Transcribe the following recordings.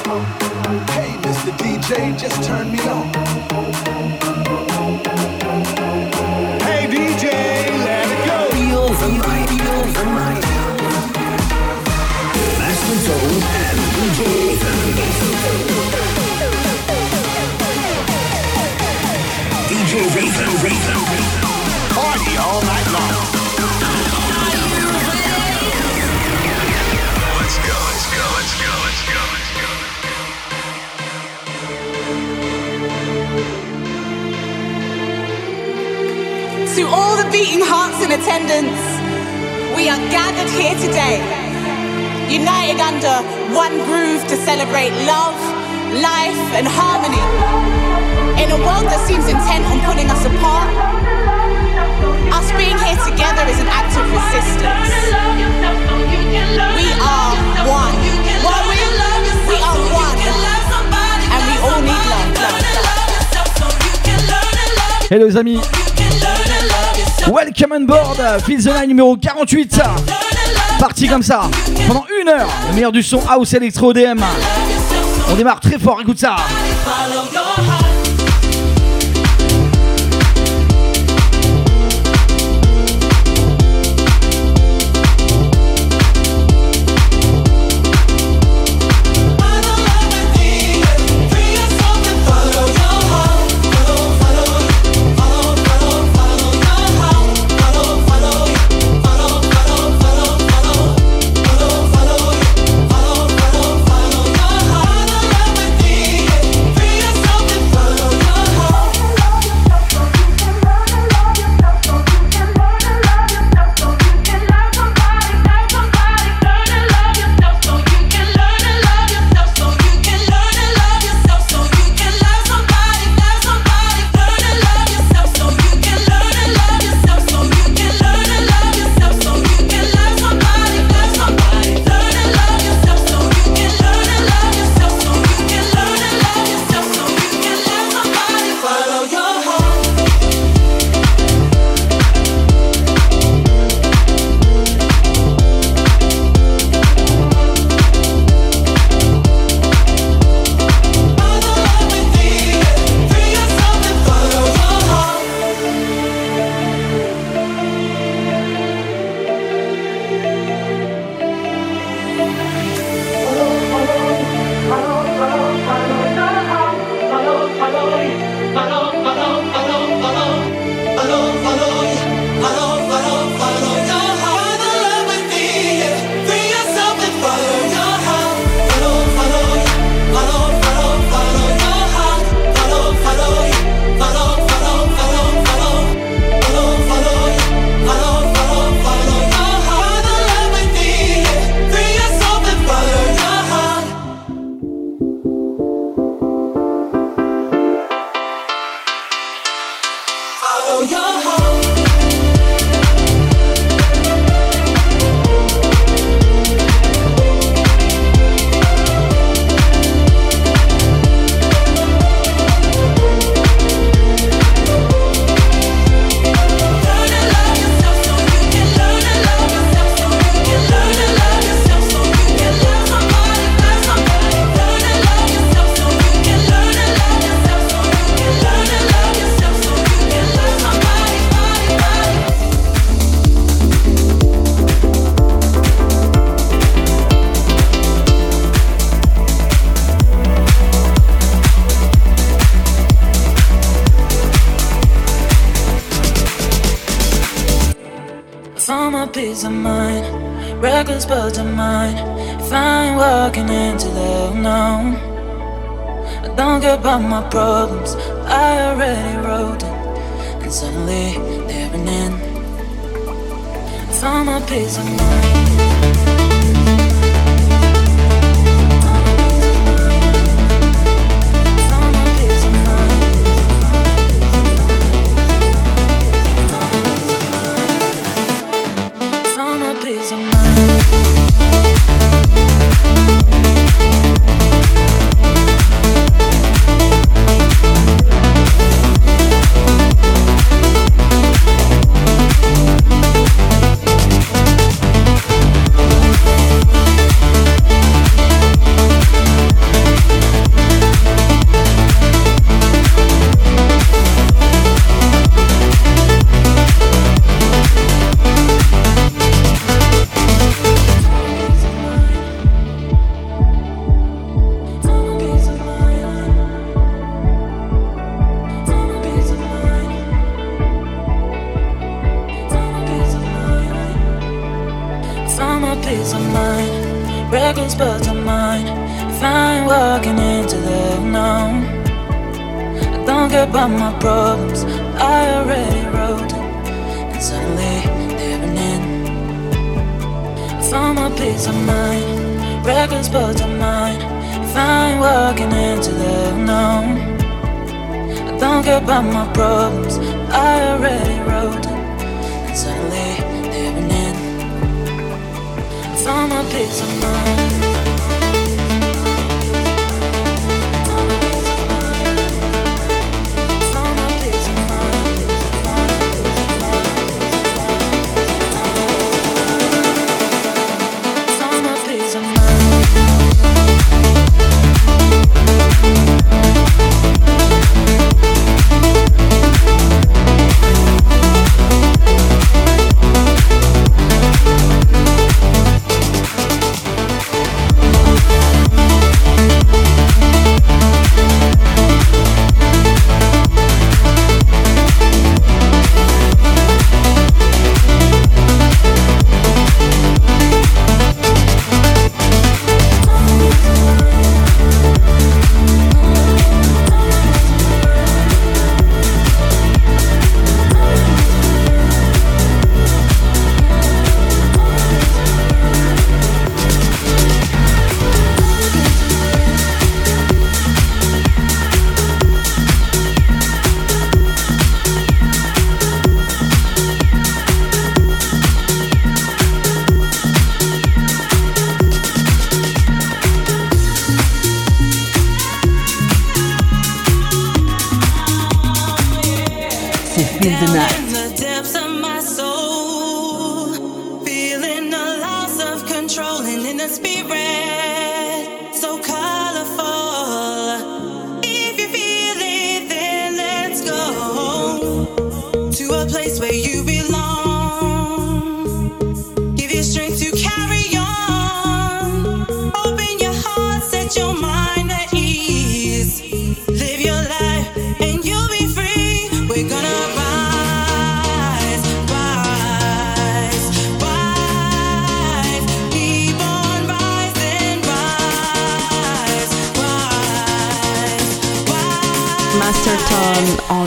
Hey, Mr. DJ, just turn me on. Hey, DJ, let it go. Feel the night, feel the night. Master Zone and DJ Raven, Raven. To all the beating hearts in attendance, we are gathered here today, united under one groove to celebrate love, life, and harmony. In a world that seems intent on pulling us apart, us being here together is an act of resistance. We are one. What we? We are one. And we all need love, love, love. Hello les amis, welcome on board, Feel the numéro 48. Parti comme ça, pendant une heure, le meilleur du son House Electro DM. On démarre très fort, écoute ça.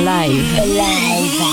En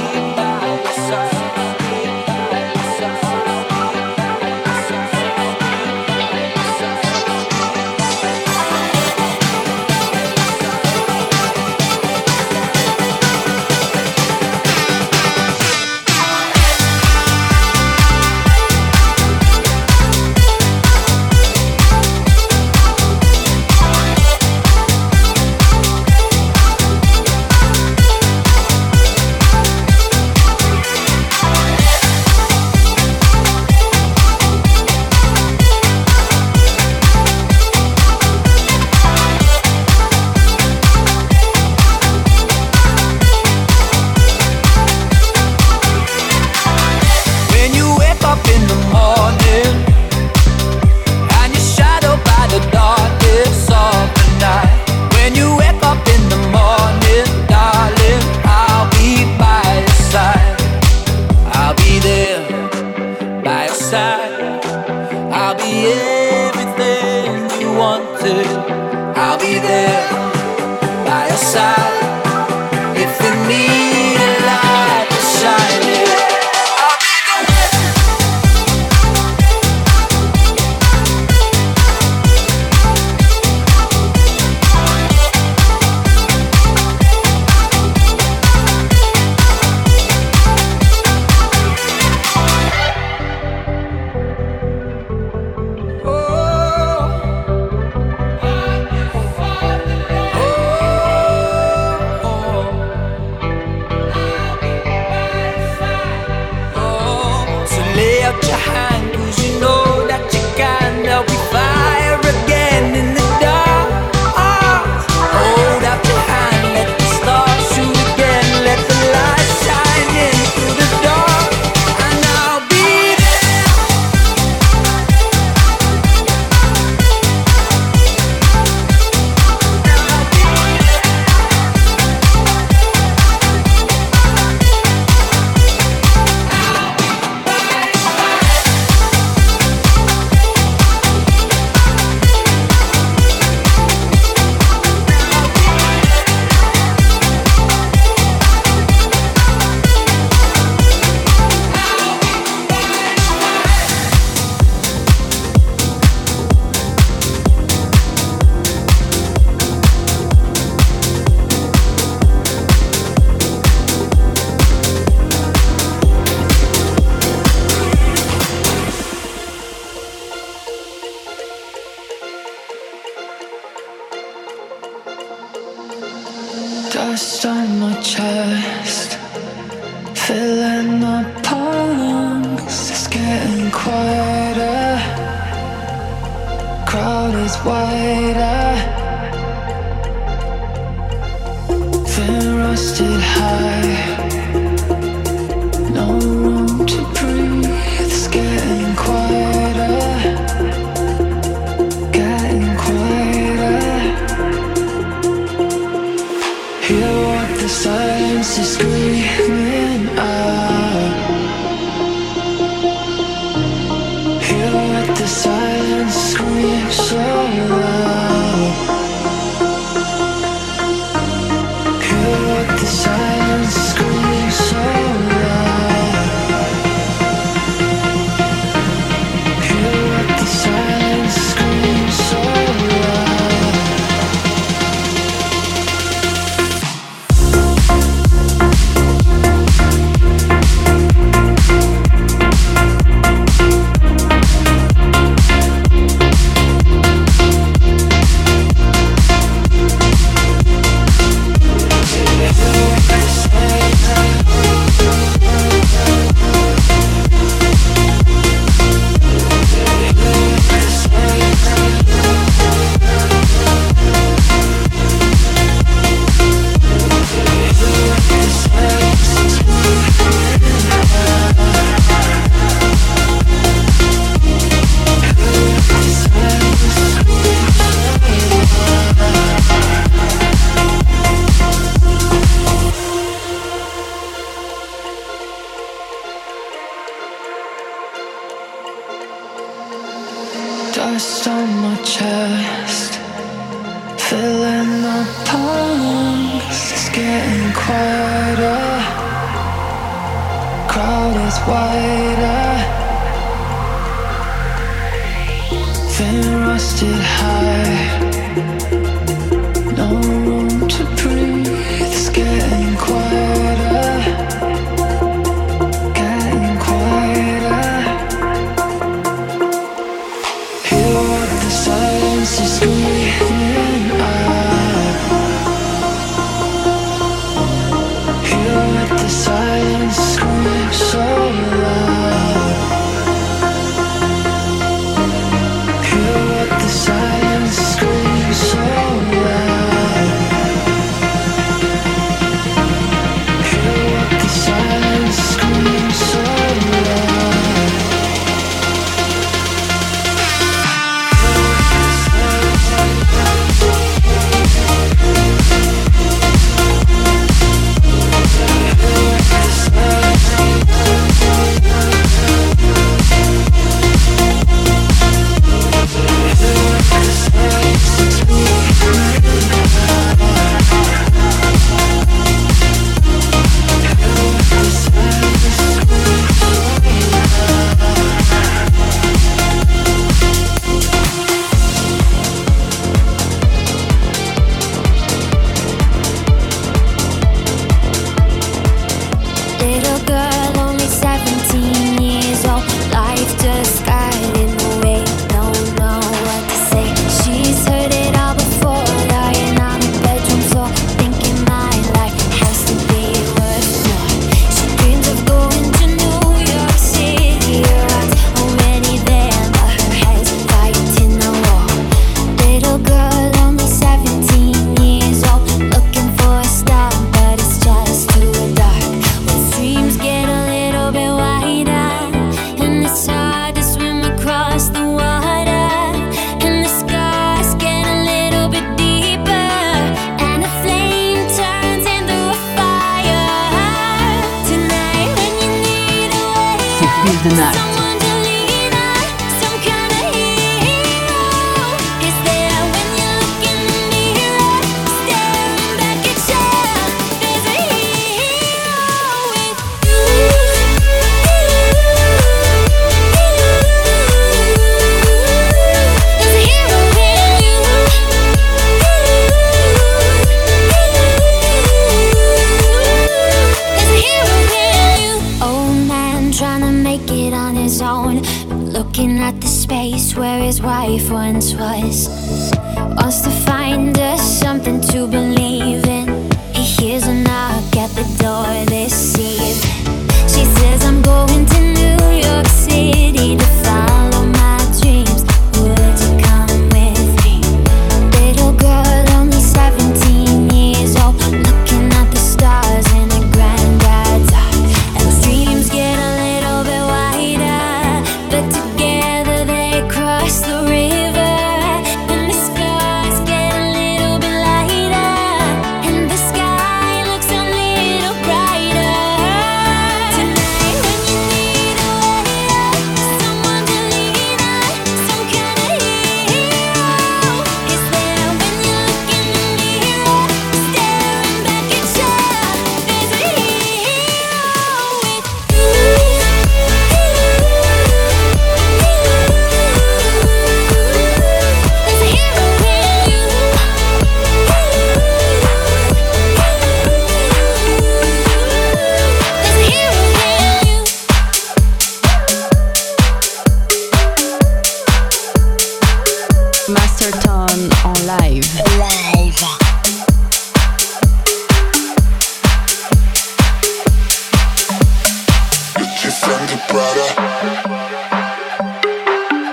Prada.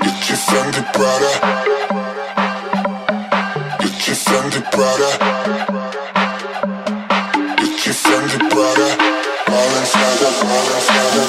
Get your friend, Prada. Get your Fendi your Fendi All inside of, all inside of.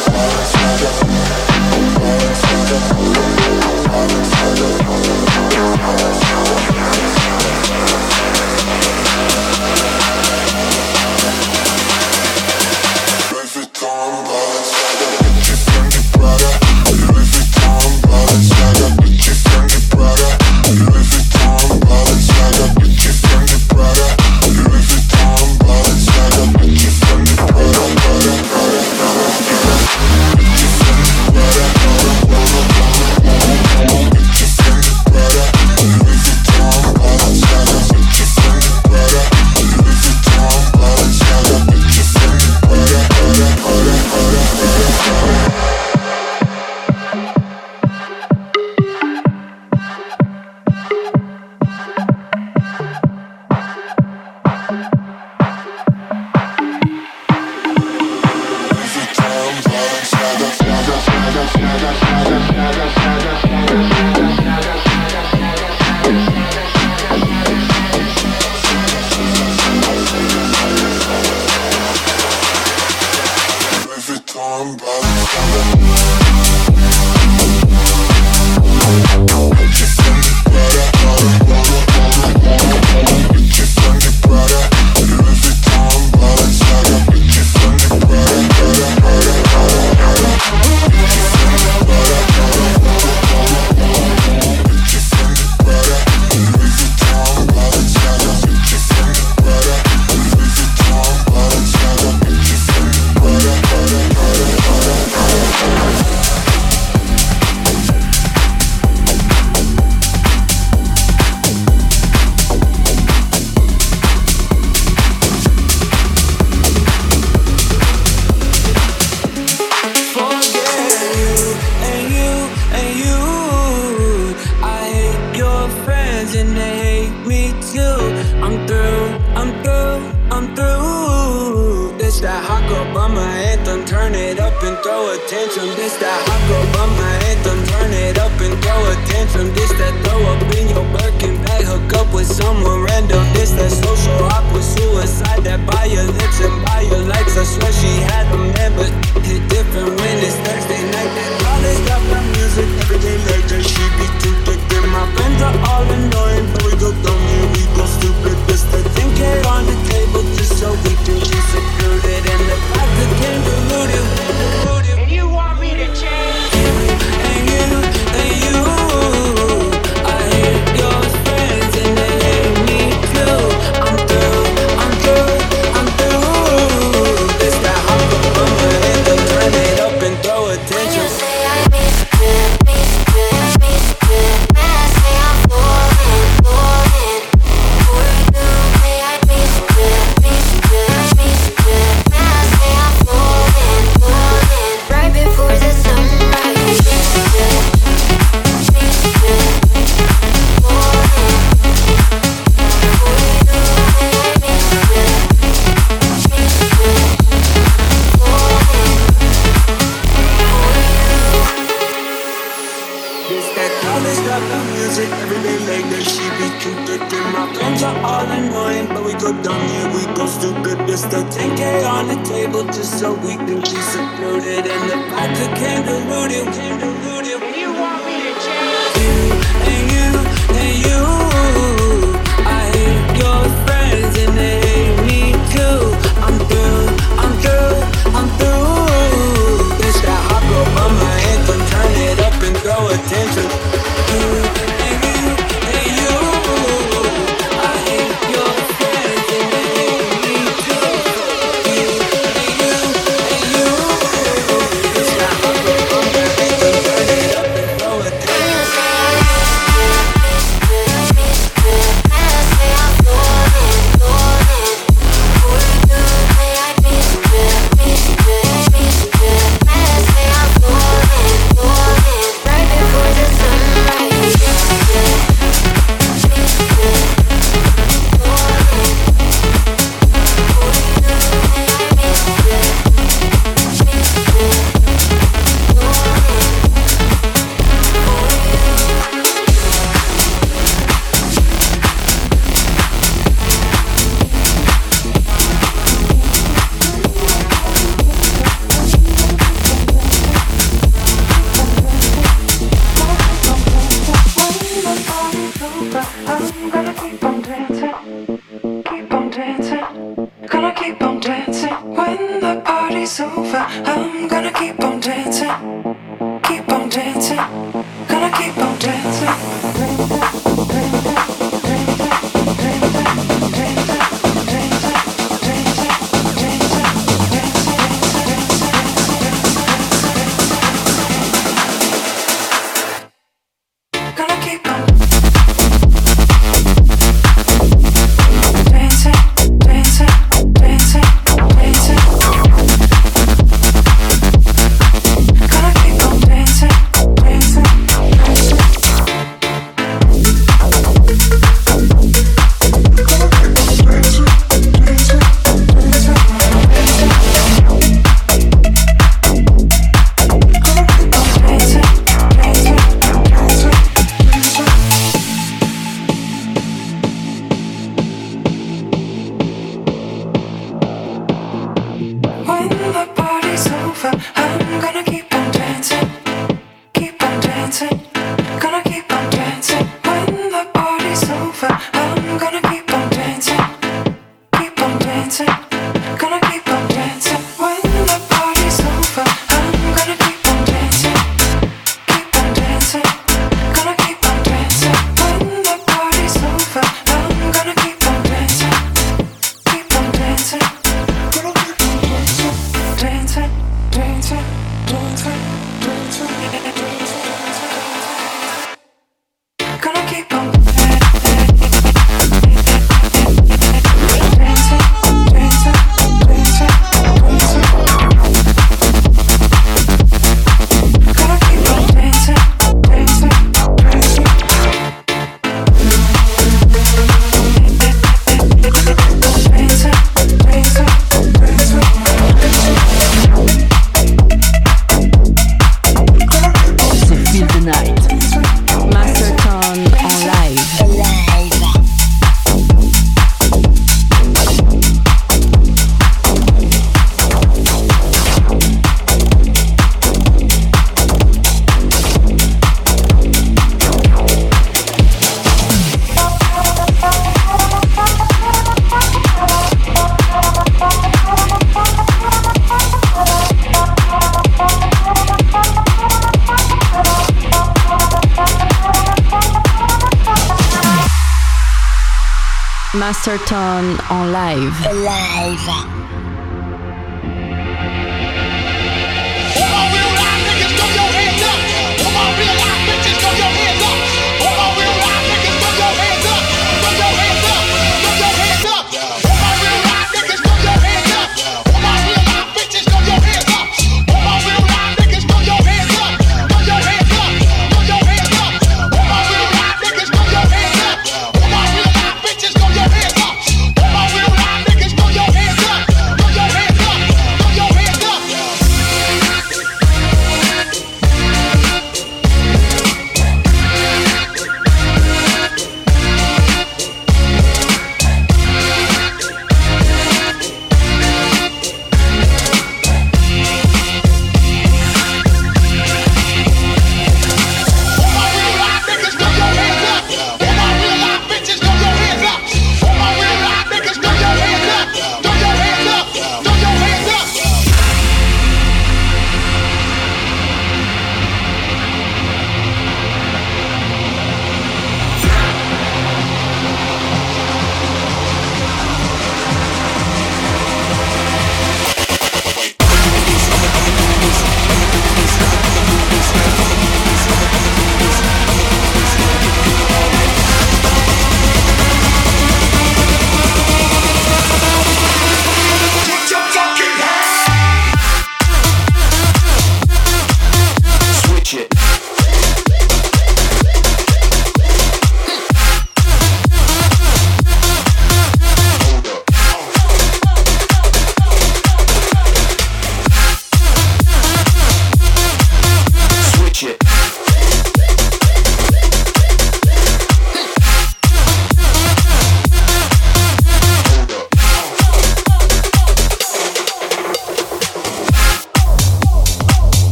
En live. Live.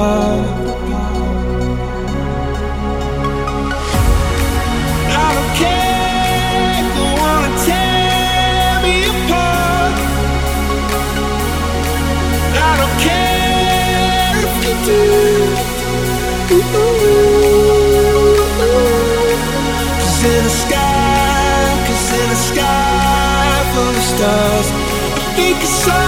Of stars, I think I saw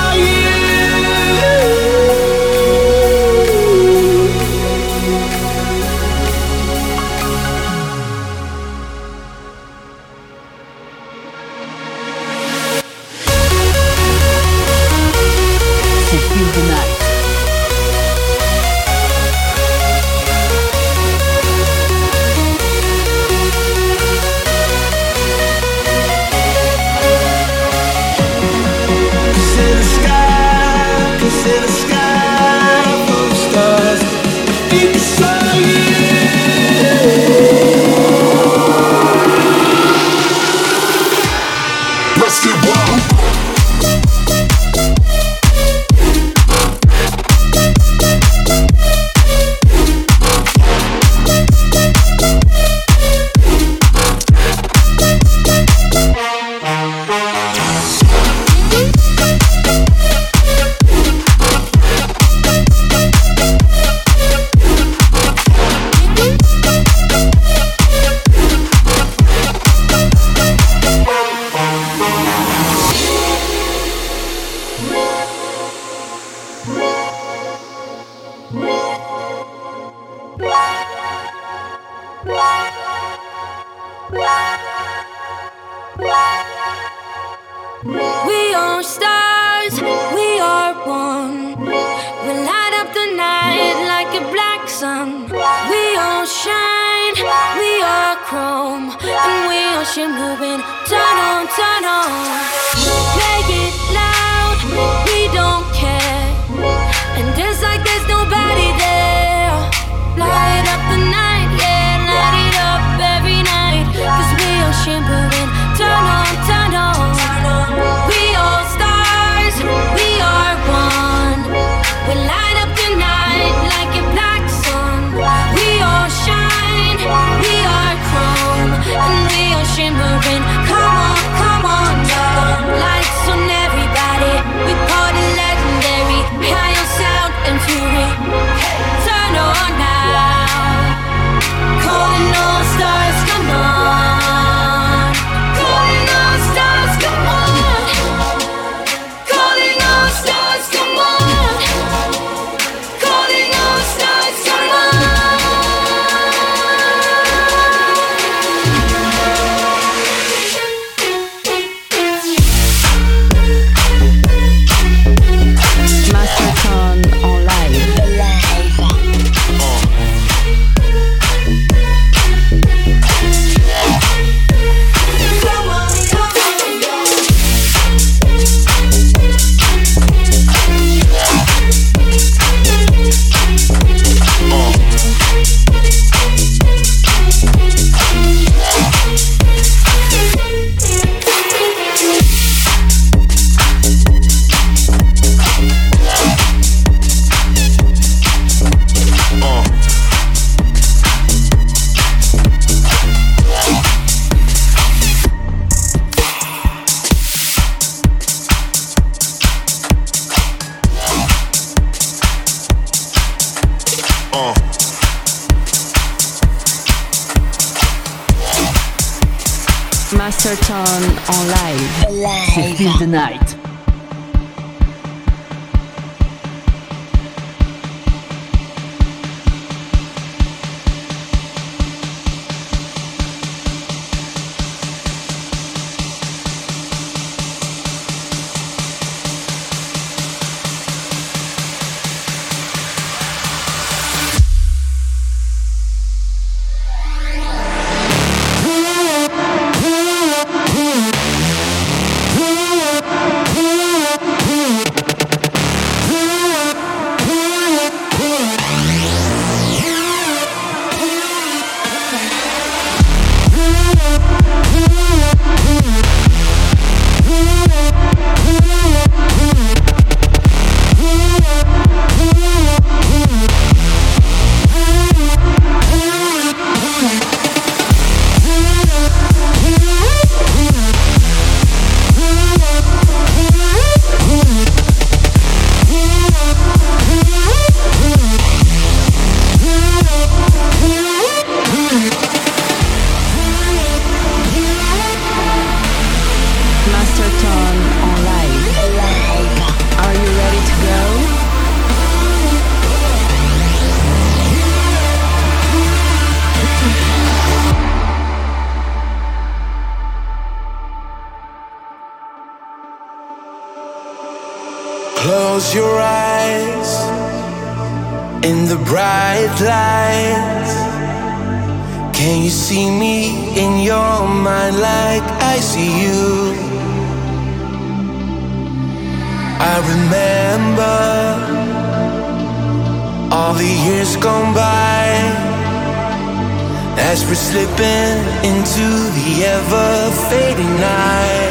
lights. Can you see me in your mind like I see you? I remember all the years gone by as we're slipping into the ever fading night.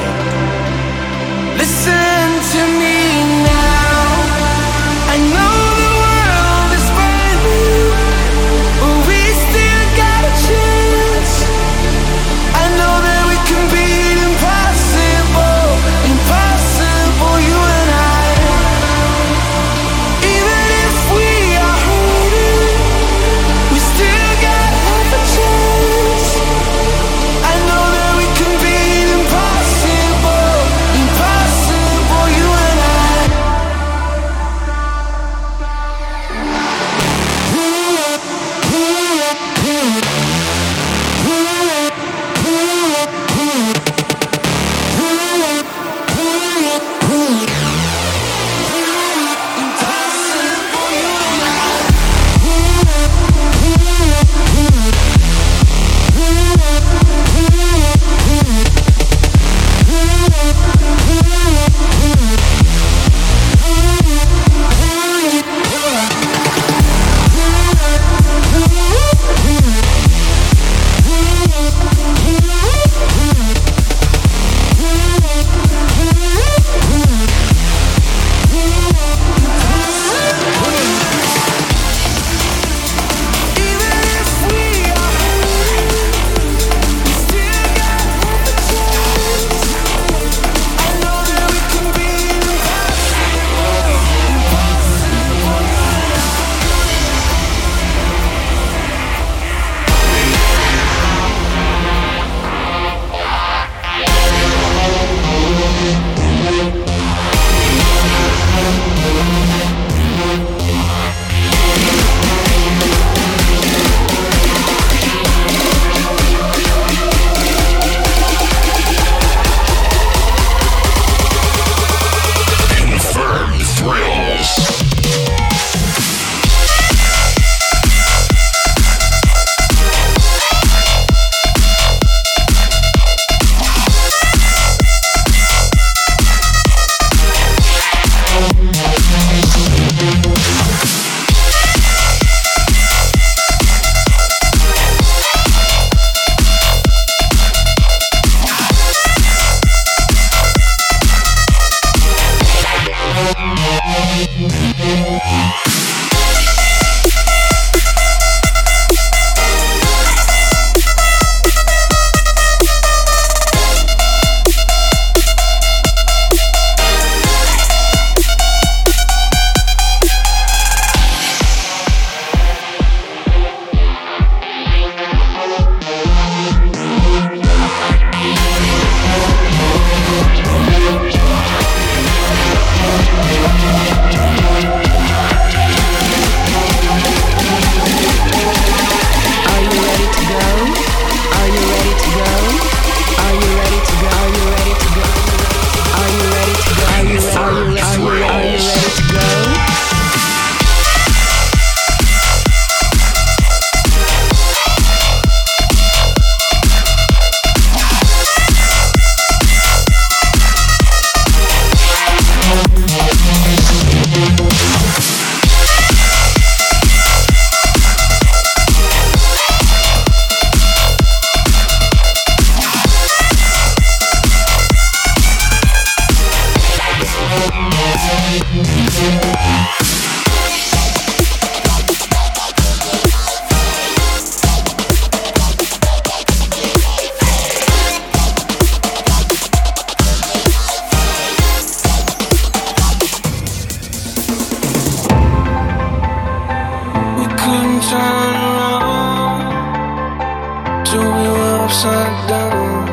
upside down.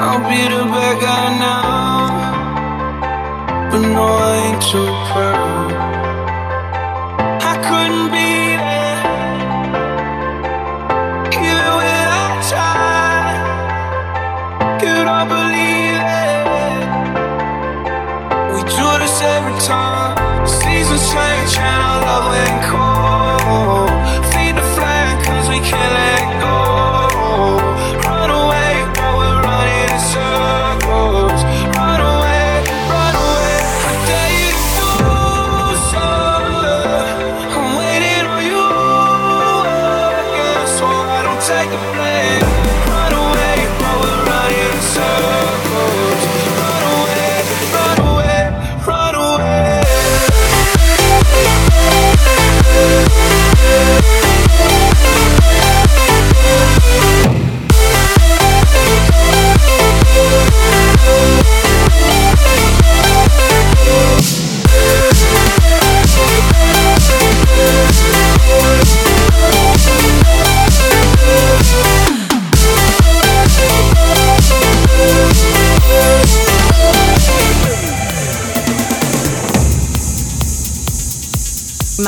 I'll be the bad guy now, but no, I ain't too.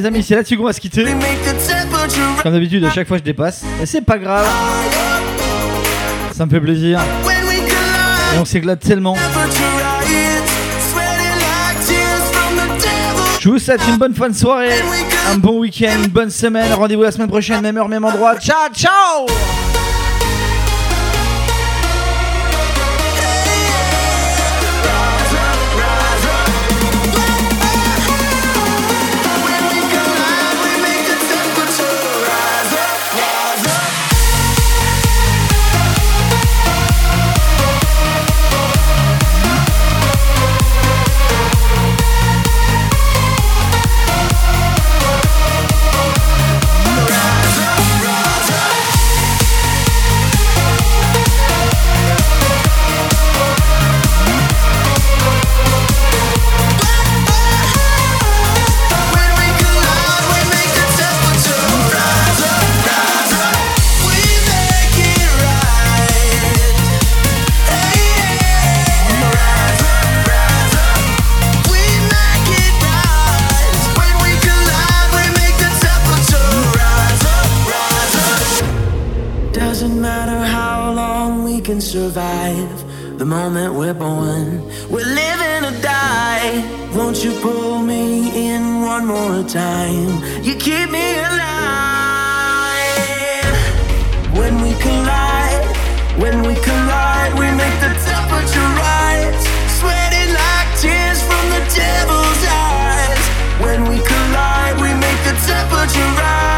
les amis, c'est là-dessus qu'on va se quitter. Comme d'habitude, à chaque fois je dépasse. Mais c'est pas grave. Ça me fait plaisir. Et on s'éclate tellement. Je vous souhaite une bonne fin de soirée, un bon week-end, une bonne semaine. Rendez-vous la semaine prochaine, même heure, même endroit. Ciao, ciao more time. You keep me alive when we collide. When we collide, we make the temperature rise. Sweating like tears from the devil's eyes. When we collide, we make the temperature rise.